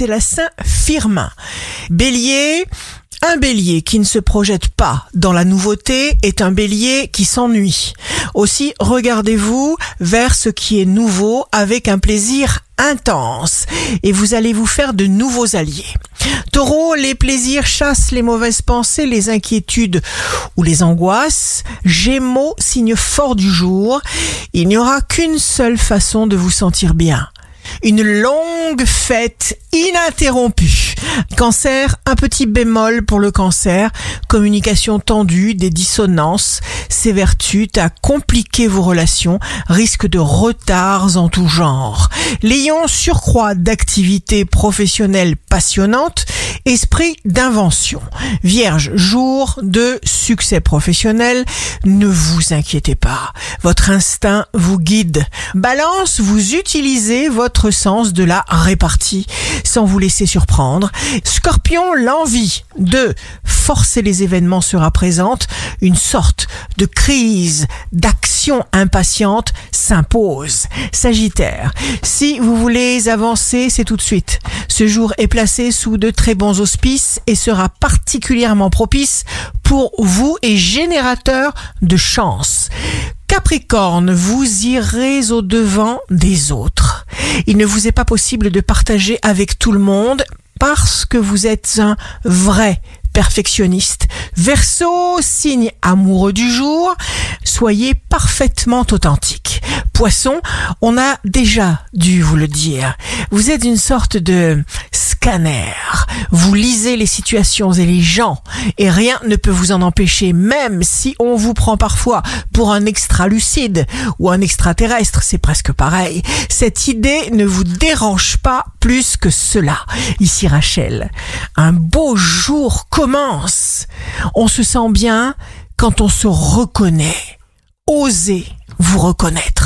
c'est la Saint Firmin. Bélier, un bélier qui ne se projette pas dans la nouveauté est un bélier qui s'ennuie. Aussi, regardez-vous vers ce qui est nouveau avec un plaisir intense et vous allez vous faire de nouveaux alliés. Taureau, les plaisirs chassent les mauvaises pensées, les inquiétudes ou les angoisses. Gémeaux, signe fort du jour. Il n'y aura qu'une seule façon de vous sentir bien une longue fête ininterrompue. Cancer, un petit bémol pour le cancer, communication tendue, des dissonances, vertus à compliquer vos relations, risque de retards en tout genre. Lion, surcroît d'activités professionnelles passionnantes, esprit d'invention. Vierge, jour de succès professionnel, ne vous inquiétez pas, votre instinct vous guide. Balance, vous utilisez votre sens de la répartie sans vous laisser surprendre. Scorpion, l'envie de forcer les événements sera présente, une sorte de crise d'action impatiente s'impose. Sagittaire, si vous voulez avancer, c'est tout de suite. Ce jour est placé sous de très bons auspices et sera particulièrement propice pour vous et générateur de chance. Capricorne, vous irez au devant des autres. Il ne vous est pas possible de partager avec tout le monde parce que vous êtes un vrai perfectionniste. Verseau, signe amoureux du jour, soyez parfaitement authentique. Poisson, on a déjà dû vous le dire. Vous êtes une sorte de scanner. Vous lisez les situations et les gens et rien ne peut vous en empêcher, même si on vous prend parfois pour un extra lucide ou un extraterrestre, c'est presque pareil. Cette idée ne vous dérange pas plus que cela. Ici Rachel, un beau jour commence. On se sent bien quand on se reconnaît. Osez vous reconnaître.